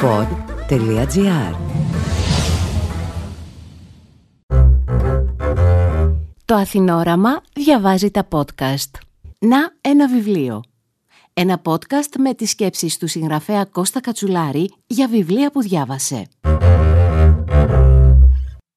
pod.gr Το Αθηνόραμα διαβάζει τα podcast. Να ένα βιβλίο. Ένα podcast με τις σκέψεις του συγγραφέα Κώστα Κατσουλάρη για βιβλία που διάβασε.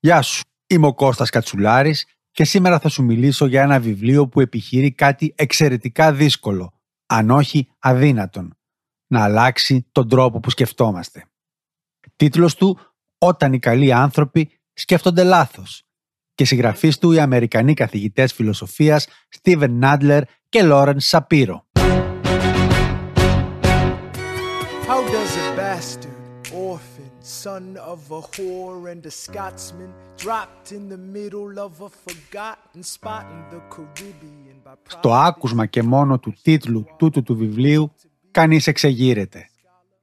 Γεια σου, είμαι ο Κώστας Κατσουλάρης και σήμερα θα σου μιλήσω για ένα βιβλίο που επιχειρεί κάτι εξαιρετικά δύσκολο, αν όχι αδύνατον, να αλλάξει τον τρόπο που σκεφτόμαστε. Τίτλος του «Όταν οι καλοί άνθρωποι σκέφτονται λάθος» και συγγραφείς του οι Αμερικανοί καθηγητές φιλοσοφίας Στίβεν Νάντλερ και Λόρεν Σαπίρο. How does a bastard, orphan, son of a whore and a Scotsman, dropped in the middle of a forgotten spot in the Caribbean by Στο άκουσμα και μόνο του τίτλου τούτου του βιβλίου, κανείς εξεγείρεται.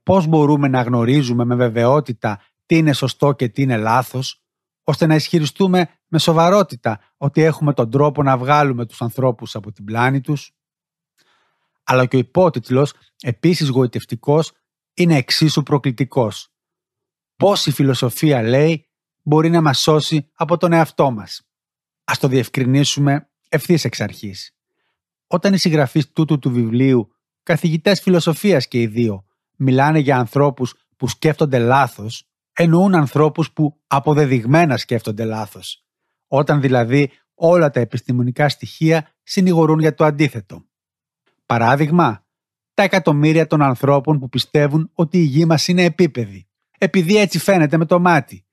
Πώς μπορούμε να γνωρίζουμε με βεβαιότητα τι είναι σωστό και τι είναι λάθος, ώστε να ισχυριστούμε με σοβαρότητα ότι έχουμε τον τρόπο να βγάλουμε τους ανθρώπους από την πλάνη τους. Αλλά και ο υπότιτλος, επίσης γοητευτικός, είναι εξίσου προκλητικός. Πώς η φιλοσοφία, λέει, μπορεί να μας σώσει από τον εαυτό μας. Ας το διευκρινίσουμε ευθύς εξ αρχής. Όταν οι συγγραφείς τούτου του βιβλίου, καθηγητές φιλοσοφίας και οι δύο, μιλάνε για ανθρώπους που σκέφτονται λάθος, εννοούν ανθρώπους που αποδεδειγμένα σκέφτονται λάθος. Όταν δηλαδή όλα τα επιστημονικά στοιχεία συνηγορούν για το αντίθετο. Παράδειγμα, τα εκατομμύρια των ανθρώπων που πιστεύουν ότι η γη μας είναι επίπεδη, επειδή έτσι φαίνεται με το μάτι,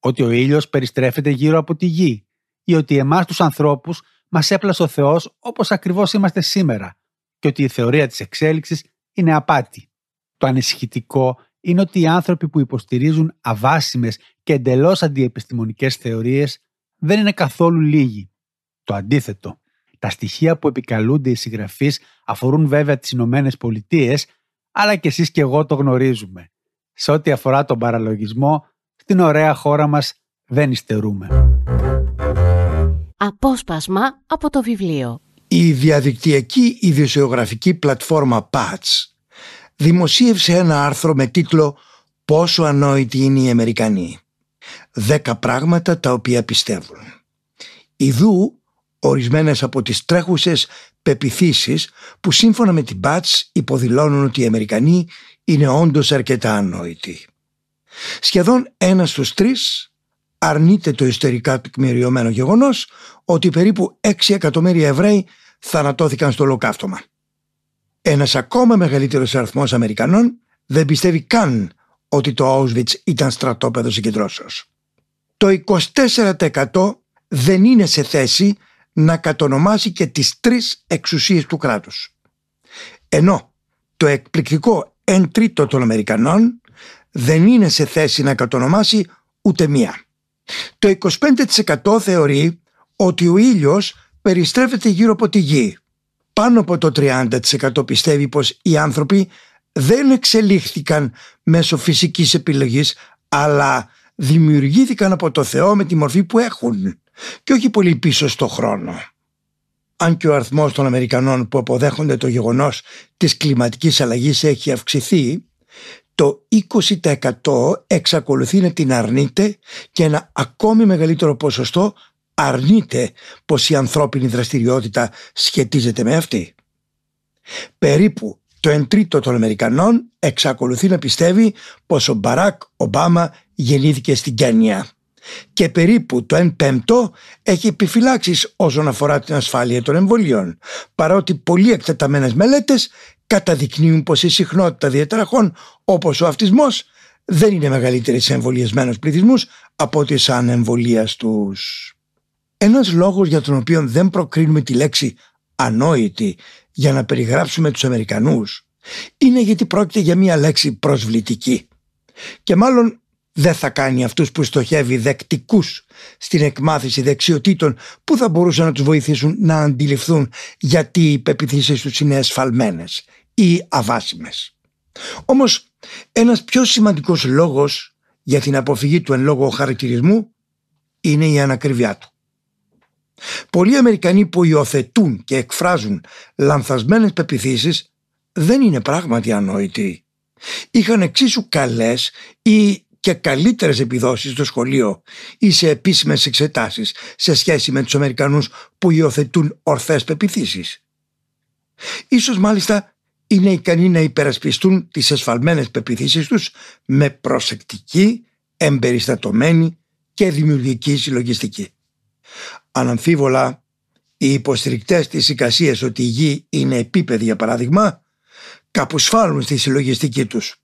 ότι ο ήλιος περιστρέφεται γύρω από τη γη ή ότι εμάς τους ανθρώπους μας έπλασε ο Θεός όπως ακριβώς είμαστε σήμερα και ότι η θεωρία της εξέλιξης είναι απάτη. Το ανησυχητικό είναι ότι οι άνθρωποι που υποστηρίζουν αβάσιμες και εντελώς αντιεπιστημονικές θεωρίες δεν είναι καθόλου λίγοι. Το αντίθετο. Τα στοιχεία που επικαλούνται οι συγγραφείς αφορούν βέβαια τις Ηνωμένες Πολιτείες, αλλά και εσείς και εγώ το γνωρίζουμε. Σε ό,τι αφορά τον παραλογισμό, στην ωραία χώρα μας δεν υστερούμε. Απόσπασμα από το βιβλίο. Η διαδικτυακή ιδιοσιογραφική πλατφόρμα PATS δημοσίευσε ένα άρθρο με τίτλο «Πόσο ανόητοι είναι οι Αμερικανοί». Δέκα πράγματα τα οποία πιστεύουν. Ιδού ορισμένες από τις τρέχουσες πεπιθήσεις που σύμφωνα με την Μπάτς υποδηλώνουν ότι οι Αμερικανοί είναι όντως αρκετά ανόητοι. Σχεδόν ένας στους τρεις αρνείται το ιστορικά τεκμηριωμένο γεγονός ότι περίπου 6 εκατομμύρια Εβραίοι θανατώθηκαν στο ολοκαύτωμα. Ένας ακόμα μεγαλύτερος αριθμός Αμερικανών δεν πιστεύει καν ότι το Auschwitz ήταν στρατόπεδο συγκεντρώσεως. Το 24% δεν είναι σε θέση να κατονομάσει και τις τρεις εξουσίες του κράτους. Ενώ το εκπληκτικό εν τρίτο των Αμερικανών δεν είναι σε θέση να κατονομάσει ούτε μία. Το 25% θεωρεί ότι ο ήλιος περιστρέφεται γύρω από τη γη πάνω από το 30% πιστεύει πως οι άνθρωποι δεν εξελίχθηκαν μέσω φυσικής επιλογής αλλά δημιουργήθηκαν από το Θεό με τη μορφή που έχουν και όχι πολύ πίσω στο χρόνο. Αν και ο αριθμός των Αμερικανών που αποδέχονται το γεγονός της κλιματικής αλλαγής έχει αυξηθεί, το 20% εξακολουθεί να την αρνείται και ένα ακόμη μεγαλύτερο ποσοστό αρνείται πως η ανθρώπινη δραστηριότητα σχετίζεται με αυτή. Περίπου το εν τρίτο των Αμερικανών εξακολουθεί να πιστεύει πως ο Μπαράκ Ομπάμα γεννήθηκε στην Κένια και περίπου το εν πέμπτο έχει επιφυλάξεις όσον αφορά την ασφάλεια των εμβολίων παρότι πολλοί εκτεταμένες μελέτες καταδεικνύουν πως η συχνότητα διαταραχών όπως ο αυτισμός δεν είναι μεγαλύτερη σε εμβολιασμένους πληθυσμούς από ότι σαν εμβολίαστους. Ένας λόγος για τον οποίο δεν προκρίνουμε τη λέξη ανόητη για να περιγράψουμε τους Αμερικανούς είναι γιατί πρόκειται για μια λέξη προσβλητική και μάλλον δεν θα κάνει αυτούς που στοχεύει δεκτικούς στην εκμάθηση δεξιοτήτων που θα μπορούσαν να τους βοηθήσουν να αντιληφθούν γιατί οι πεπιθήσεις τους είναι εσφαλμένες ή αβάσιμες. Όμως ένας πιο σημαντικός λόγος για την αποφυγή του εν λόγω χαρακτηρισμού είναι η ανακριβιά του. Πολλοί Αμερικανοί που υιοθετούν και εκφράζουν λανθασμένες πεπιθήσεις δεν είναι πράγματι ανόητοι. είχαν εξίσου καλές ή και καλύτερες επιδόσεις στο σχολείο ή σε επίσημες εξετάσεις σε σχέση με τους Αμερικανούς που υιοθετούν ορθές πεπιθήσεις. Ίσως μάλιστα είναι ικανοί να υπερασπιστούν τις εσφαλμένες πεπιθήσεις τους με προσεκτική, εμπεριστατωμένη και δημιουργική συλλογιστική. Αναμφίβολα, οι υποστηρικτές της εικασίας ότι η γη είναι επίπεδη για παράδειγμα, κάπου σφάλουν στη συλλογιστική τους.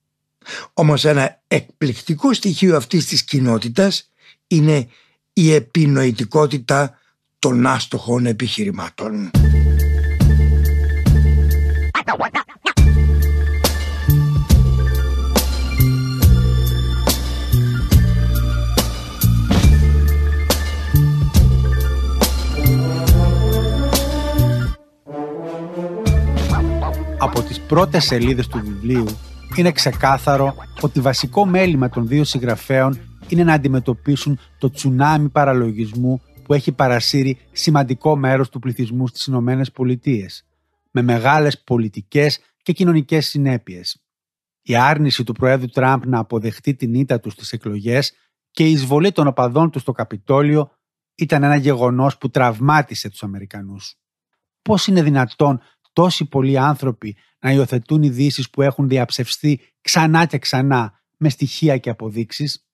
Όμως ένα εκπληκτικό στοιχείο αυτής της κοινότητας είναι η επινοητικότητα των άστοχων επιχειρημάτων. Από τις πρώτες σελίδες του βιβλίου είναι ξεκάθαρο ότι βασικό μέλημα των δύο συγγραφέων είναι να αντιμετωπίσουν το τσουνάμι παραλογισμού που έχει παρασύρει σημαντικό μέρος του πληθυσμού στις Ηνωμένες Πολιτείες, με μεγάλες πολιτικές και κοινωνικές συνέπειες. Η άρνηση του Προέδρου Τραμπ να αποδεχτεί την ήττα του στις εκλογές και η εισβολή των οπαδών του στο Καπιτόλιο ήταν ένα γεγονός που τραυμάτισε τους Αμερικανούς. Πώς είναι δυνατόν τόσοι πολλοί άνθρωποι να υιοθετούν ειδήσεις που έχουν διαψευστεί ξανά και ξανά με στοιχεία και αποδείξεις;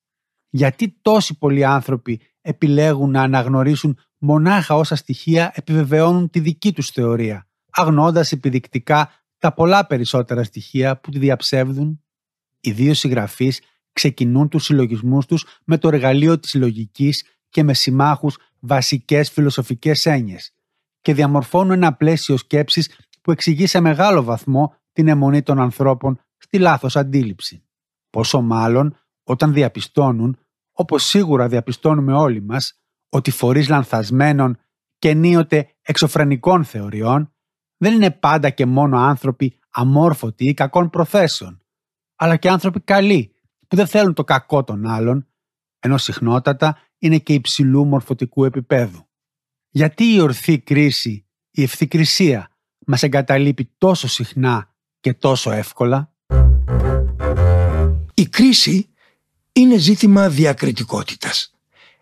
Γιατί τόσοι πολλοί άνθρωποι επιλέγουν να αναγνωρίσουν μονάχα όσα στοιχεία επιβεβαιώνουν τη δική τους θεωρία, αγνώντας επιδεικτικά τα πολλά περισσότερα στοιχεία που τη διαψεύδουν; Οι δύο συγγραφείς ξεκινούν τους συλλογισμούς τους με το εργαλείο της λογικής και με συμμάχους βασικές φιλοσοφικές έννοιες και διαμορφώνουν ένα πλαίσιο σκέψης που εξηγεί σε μεγάλο βαθμό την αιμονή των ανθρώπων στη λάθος αντίληψη. Πόσο μάλλον όταν διαπιστώνουν, όπως σίγουρα διαπιστώνουμε όλοι μας, ότι φορείς λανθασμένων και ενίοτε εξωφρενικών θεωριών δεν είναι πάντα και μόνο άνθρωποι αμόρφωτοι ή κακών προθέσεων, αλλά και άνθρωποι καλοί που δεν θέλουν το κακό των άλλων, ενώ συχνότατα είναι και υψηλού μορφωτικού επίπεδου. Γιατί η ορθή κρίση, η ευθυκρισία μας εγκαταλείπει τόσο συχνά και τόσο εύκολα; Η κρίση είναι ζήτημα διακριτικότητας.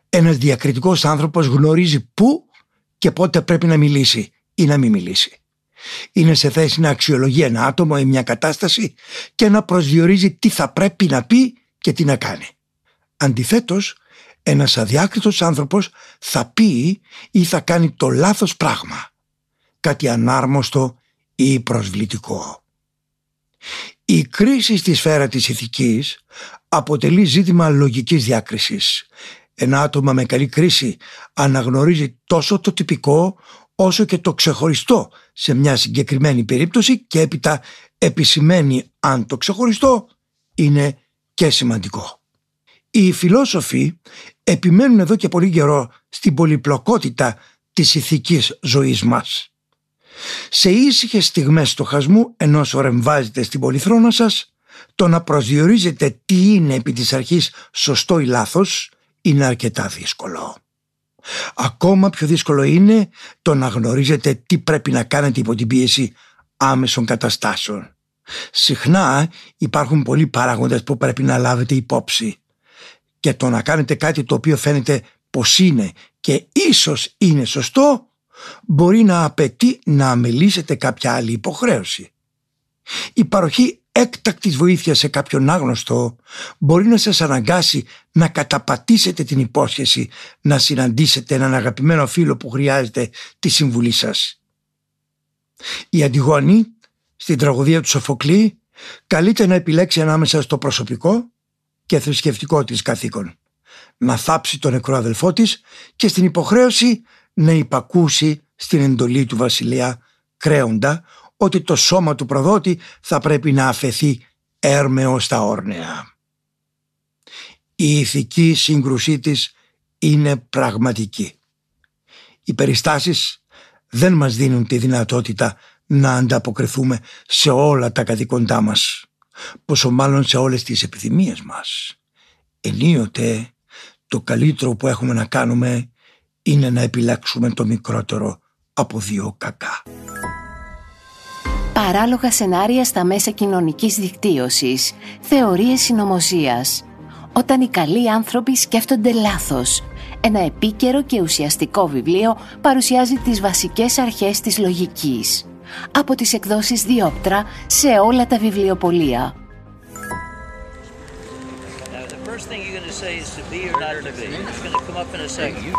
Ένας διακριτικός άνθρωπος γνωρίζει πού και πότε πρέπει να μιλήσει ή να μην μιλήσει. Είναι σε θέση να αξιολογεί ένα άτομο ή μια κατάσταση και να προσδιορίζει τι θα πρέπει να πει και τι να κάνει. Αντιθέτως, ένας αδιάκριτος άνθρωπος θα πει ή θα κάνει το λάθος πράγμα κάτι ανάρμοστο ή προσβλητικό. Η κρίση στη σφαίρα της ηθικής αποτελεί ζήτημα λογικής διάκρισης. Ένα άτομο με καλή κρίση αναγνωρίζει τόσο το τυπικό όσο και το ξεχωριστό σε μια συγκεκριμένη περίπτωση και έπειτα επισημαίνει αν το ξεχωριστό είναι και σημαντικό. Οι φιλόσοφοι επιμένουν εδώ και πολύ καιρό στην πολυπλοκότητα της ηθικής ζωής μας. Σε ήσυχες στιγμές στοχασμού ενώ ορεμβάζετε στην πολυθρόνα σας το να προσδιορίζετε τι είναι επί της αρχής σωστό ή λάθος είναι αρκετά δύσκολο. Ακόμα πιο δύσκολο είναι το να γνωρίζετε τι πρέπει να κάνετε υπό την πίεση άμεσων καταστάσεων. Συχνά υπάρχουν πολλοί παράγοντες που πρέπει να λάβετε υπόψη και το να κάνετε κάτι το οποίο φαίνεται πως είναι και ίσως είναι σωστό μπορεί να απαιτεί να αμελήσετε κάποια άλλη υποχρέωση. Η παροχή έκτακτης βοήθειας σε κάποιον άγνωστο μπορεί να σας αναγκάσει να καταπατήσετε την υπόσχεση να συναντήσετε έναν αγαπημένο φίλο που χρειάζεται τη συμβουλή σας. Η Αντιγόνη στην τραγωδία του Σοφοκλή καλείται να επιλέξει ανάμεσα στο προσωπικό και θρησκευτικό της καθήκον. Να θάψει τον νεκρό αδελφό της και στην υποχρέωση να υπακούσει στην εντολή του βασιλεία κρέοντα ότι το σώμα του προδότη θα πρέπει να αφαιθεί έρμεος στα όρνεα. Η ηθική σύγκρουσή της είναι πραγματική. Οι περιστάσεις δεν μας δίνουν τη δυνατότητα να ανταποκριθούμε σε όλα τα καθηκοντά μας, πόσο μάλλον σε όλες τις επιθυμίες μας. Ενίοτε το καλύτερο που έχουμε να κάνουμε είναι να επιλέξουμε το μικρότερο από δύο κακά. παράλογα σενάρια στα μέσα κοινωνικής δικτύωσης, θεωρίες συνωμοσίας. Όταν οι καλοί άνθρωποι σκέφτονται λάθος. Ένα επίκαιρο και ουσιαστικό βιβλίο παρουσιάζει τις βασικές αρχές της λογικής. Από τις εκδόσεις Διόπτρα σε όλα τα βιβλιοπολία. say is to be or not to be. It's going to come up in a second.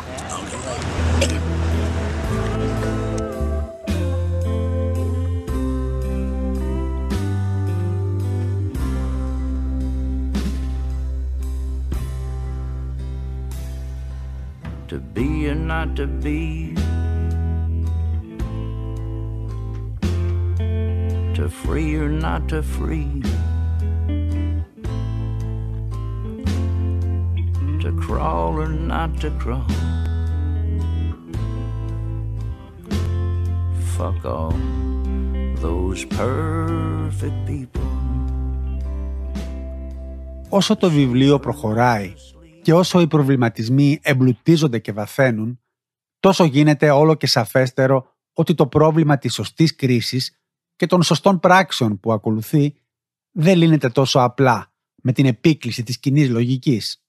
To be or not to be. To free or not to free. Crawl or not to crawl. Fuck all those perfect people. Όσο το βιβλίο προχωράει και όσο οι προβληματισμοί εμπλουτίζονται και βαθαίνουν, τόσο γίνεται όλο και σαφέστερο ότι το πρόβλημα της σωστής κρίσης και των σωστών πράξεων που ακολουθεί δεν λύνεται τόσο απλά με την επίκληση της κοινή λογικής.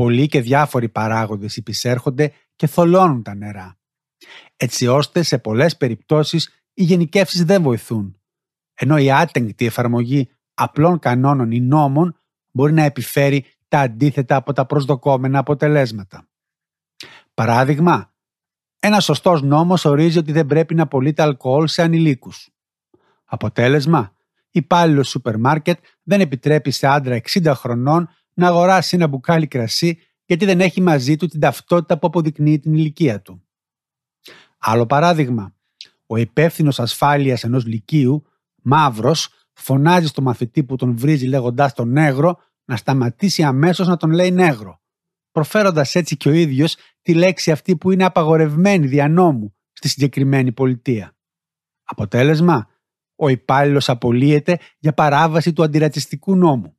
Πολλοί και διάφοροι παράγοντες υπησέρχονται και θολώνουν τα νερά. Έτσι ώστε σε πολλές περιπτώσεις οι γενικεύσεις δεν βοηθούν, ενώ η άτεγκτη εφαρμογή απλών κανόνων ή νόμων μπορεί να επιφέρει τα αντίθετα από τα προσδοκόμενα αποτελέσματα. Παράδειγμα, ένας σωστός νόμος ορίζει ότι δεν πρέπει να πωλείται αλκοόλ σε ανηλίκους. Αποτέλεσμα, υπάλληλος σούπερ μάρκετ δεν επιτρέπει σε άντρα 60 χρονών να αγοράσει ένα μπουκάλι κρασί γιατί δεν έχει μαζί του την ταυτότητα που αποδεικνύει την ηλικία του. Άλλο παράδειγμα, ο υπεύθυνος ασφάλειας ενός λυκείου, μαύρος, φωνάζει στο μαθητή που τον βρίζει λέγοντάς τον νέγρο να σταματήσει αμέσως να τον λέει νέγρο, προφέροντας έτσι και ο ίδιος τη λέξη αυτή που είναι απαγορευμένη δια νόμου στη συγκεκριμένη πολιτεία. Αποτέλεσμα, ο υπάλληλος απολύεται για παράβαση του αντιρατσιστικού νόμου.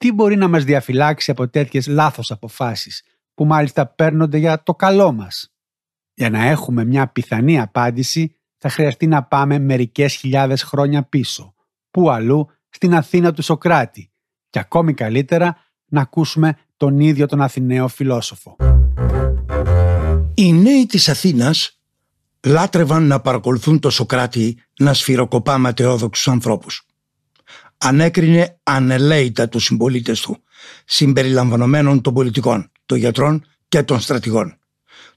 Τι μπορεί να μας διαφυλάξει από τέτοιες λάθος αποφάσεις, που μάλιστα παίρνονται για το καλό μας; Για να έχουμε μια πιθανή απάντηση, θα χρειαστεί να πάμε μερικές χιλιάδες χρόνια πίσω, που αλλού; Στην Αθήνα του Σοκράτη, και ακόμη καλύτερα να ακούσουμε τον ίδιο τον Αθηναίο φιλόσοφο. Οι νέοι της Αθήνας λάτρευαν να παρακολουθούν το Σοκράτη να σφυροκοπά ματαιόδοξους ανθρώπους. Ανέκρινε ανελαίητα τους συμπολίτες του, συμπεριλαμβανομένων των πολιτικών, των γιατρών και των στρατηγών.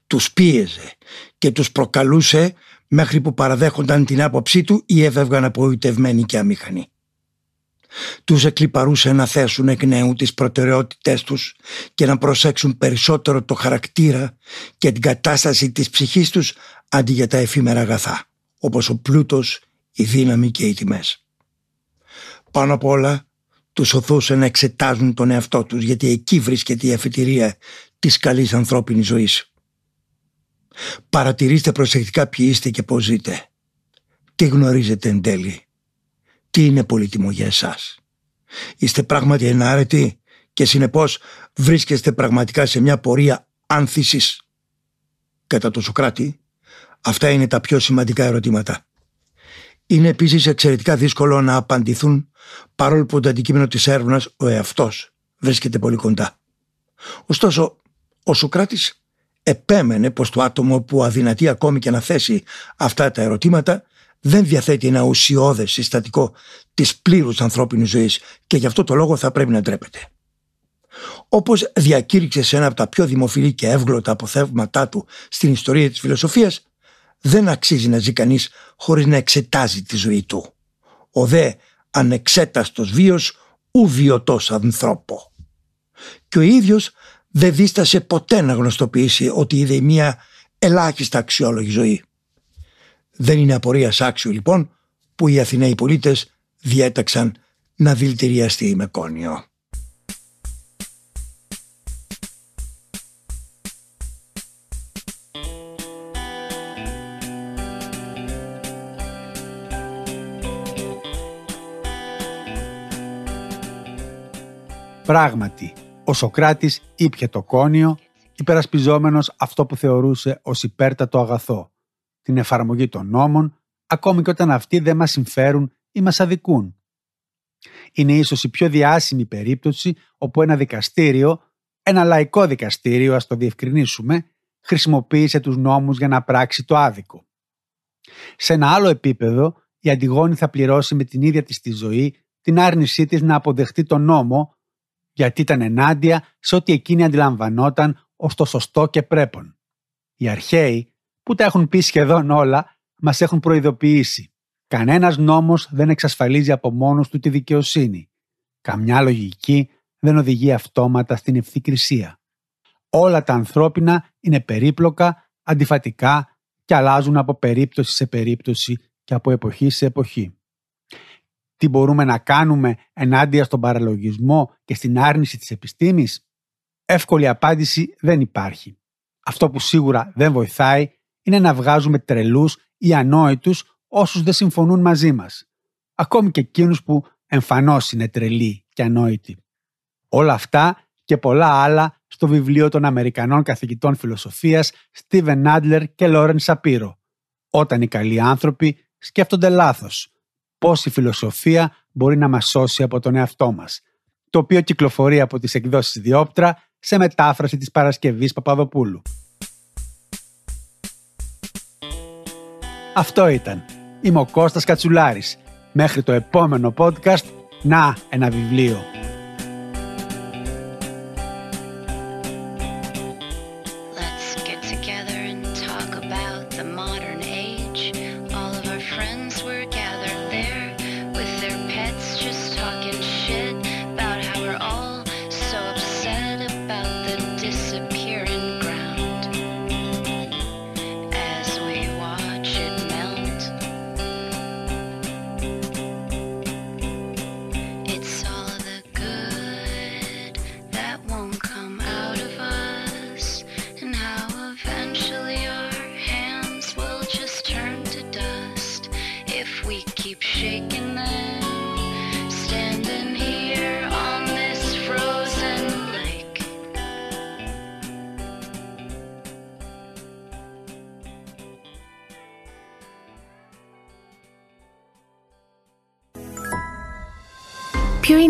Τους πίεζε και τους προκαλούσε μέχρι που παραδέχονταν την άποψή του ή έφευγαν απογοητευμένοι και αμήχανοι τους εκλυπαρούσε να θέσουν εκ νέου τις προτεραιότητές τους και να προσέξουν περισσότερο το χαρακτήρα και την κατάσταση της ψυχής τους αντί για τα εφήμερα αγαθά, όπως ο πλούτος, η δύναμη και οι τιμές. Πάνω απ' όλα, τους οθούσε να εξετάζουν τον εαυτό τους γιατί εκεί βρίσκεται η αφετηρία της καλής ανθρώπινης ζωής. Παρατηρήστε προσεκτικά ποιοι είστε και πώς ζείτε. Τι γνωρίζετε εν τέλει τι είναι πολύτιμο για εσάς. Είστε πράγματι ενάρετοι και συνεπώς βρίσκεστε πραγματικά σε μια πορεία άνθησης. Κατά το Σοκράτη, αυτά είναι τα πιο σημαντικά ερωτήματα. Είναι επίσης εξαιρετικά δύσκολο να απαντηθούν παρόλο που το αντικείμενο της έρευνας ο εαυτός βρίσκεται πολύ κοντά. Ωστόσο, ο Σοκράτης επέμενε πως το άτομο που αδυνατεί ακόμη και να θέσει αυτά τα ερωτήματα δεν διαθέτει ένα ουσιώδες συστατικό της πλήρους ανθρώπινης ζωής και γι' αυτό το λόγο θα πρέπει να ντρέπεται. Όπως διακήρυξε σε ένα από τα πιο δημοφιλή και εύγλωτα αποθεύματά του στην ιστορία της φιλοσοφίας, δεν αξίζει να ζει κανείς χωρίς να εξετάζει τη ζωή του. Ο δε ανεξέταστος βίος ου βιωτός ανθρώπο. Και ο ίδιος δεν δίστασε ποτέ να γνωστοποιήσει ότι είδε μια ελάχιστα αξιόλογη ζωή. Δεν είναι απορίας άξιο λοιπόν που οι Αθηναίοι πολίτες διέταξαν να δηλητηριαστεί η Μεκόνιο. Πράγματι, ο Σοκράτης ήπια το κόνιο, υπερασπιζόμενος αυτό που θεωρούσε ως υπέρτατο αγαθό, την εφαρμογή των νόμων, ακόμη και όταν αυτοί δεν μας συμφέρουν ή μας αδικούν. Είναι ίσως η πιο διάσημη περίπτωση όπου ένα δικαστήριο, ένα λαϊκό δικαστήριο, ας το διευκρινίσουμε, χρησιμοποίησε τους νόμους για να πράξει το άδικο. Σε ένα άλλο επίπεδο, η Αντιγόνη θα πληρώσει με την ίδια της τη ζωή την άρνησή της να αποδεχτεί τον νόμο, γιατί ήταν ενάντια σε ό,τι εκείνη αντιλαμβανόταν ως το σωστό και πρέπον. Οι αρχαίοι, που τα έχουν πει σχεδόν όλα, μας έχουν προειδοποιήσει. Κανένας νόμος δεν εξασφαλίζει από μόνος του τη δικαιοσύνη. Καμιά λογική δεν οδηγεί αυτόματα στην ευθυκρισία. Όλα τα ανθρώπινα είναι περίπλοκα, αντιφατικά και αλλάζουν από περίπτωση σε περίπτωση και από εποχή σε εποχή. Τι μπορούμε να κάνουμε ενάντια στον παραλογισμό και στην άρνηση της επιστήμης; Εύκολη απάντηση δεν υπάρχει. Αυτό που σίγουρα δεν βοηθάει είναι να βγάζουμε τρελούς ή ανόητους όσους δεν συμφωνούν μαζί μας. Ακόμη και εκείνους που εμφανώς είναι τρελοί και ανόητοι. Όλα αυτά και πολλά άλλα στο βιβλίο των Αμερικανών καθηγητών φιλοσοφίας Στίβεν Άντλερ και Λόρεν Σαπύρο. Όταν οι καλοί άνθρωποι σκέφτονται λάθος. Πώς η φιλοσοφία μπορεί να μας σώσει από τον εαυτό μας. Το οποίο κυκλοφορεί από τις εκδόσεις Διόπτρα σε μετάφραση της Παρασκευής Παπαδοπούλου. Αυτό ήταν. Είμαι ο Κώστας Κατσουλάρης. Μέχρι το επόμενο podcast, να ένα βιβλίο.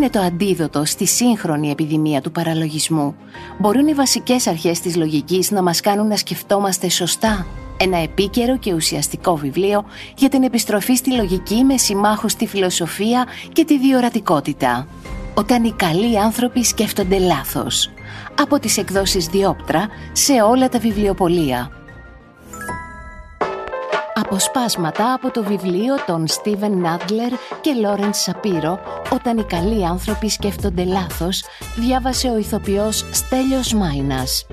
Είναι το αντίδοτο στη σύγχρονη επιδημία του παραλογισμού. Μπορούν οι βασικές αρχές της λογικής να μας κάνουν να σκεφτόμαστε σωστά. Ένα επίκαιρο και ουσιαστικό βιβλίο για την επιστροφή στη λογική με συμμάχους τη φιλοσοφία και τη διορατικότητα. Όταν οι καλοί άνθρωποι σκέφτονται λάθος. Από τις εκδόσεις Διόπτρα σε όλα τα βιβλιοπολία αποσπάσματα από το βιβλίο των Στίβεν Νάντλερ και Λόρεν Σαπύρο «Όταν οι καλοί άνθρωποι σκέφτονται λάθος» διάβασε ο ηθοποιός Στέλιος Μάινας.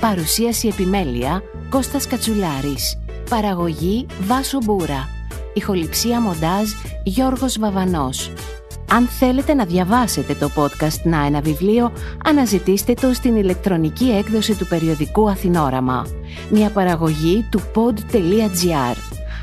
Παρουσίαση επιμέλεια Κώστας Κατσουλάρης. Παραγωγή Βάσο Μπούρα. Ηχοληψία μοντάζ Γιώργος Βαβανός. Αν θέλετε να διαβάσετε το podcast «Να ένα βιβλίο», αναζητήστε το στην ηλεκτρονική έκδοση του περιοδικού Αθηνόραμα. Μια παραγωγή του pod.gr.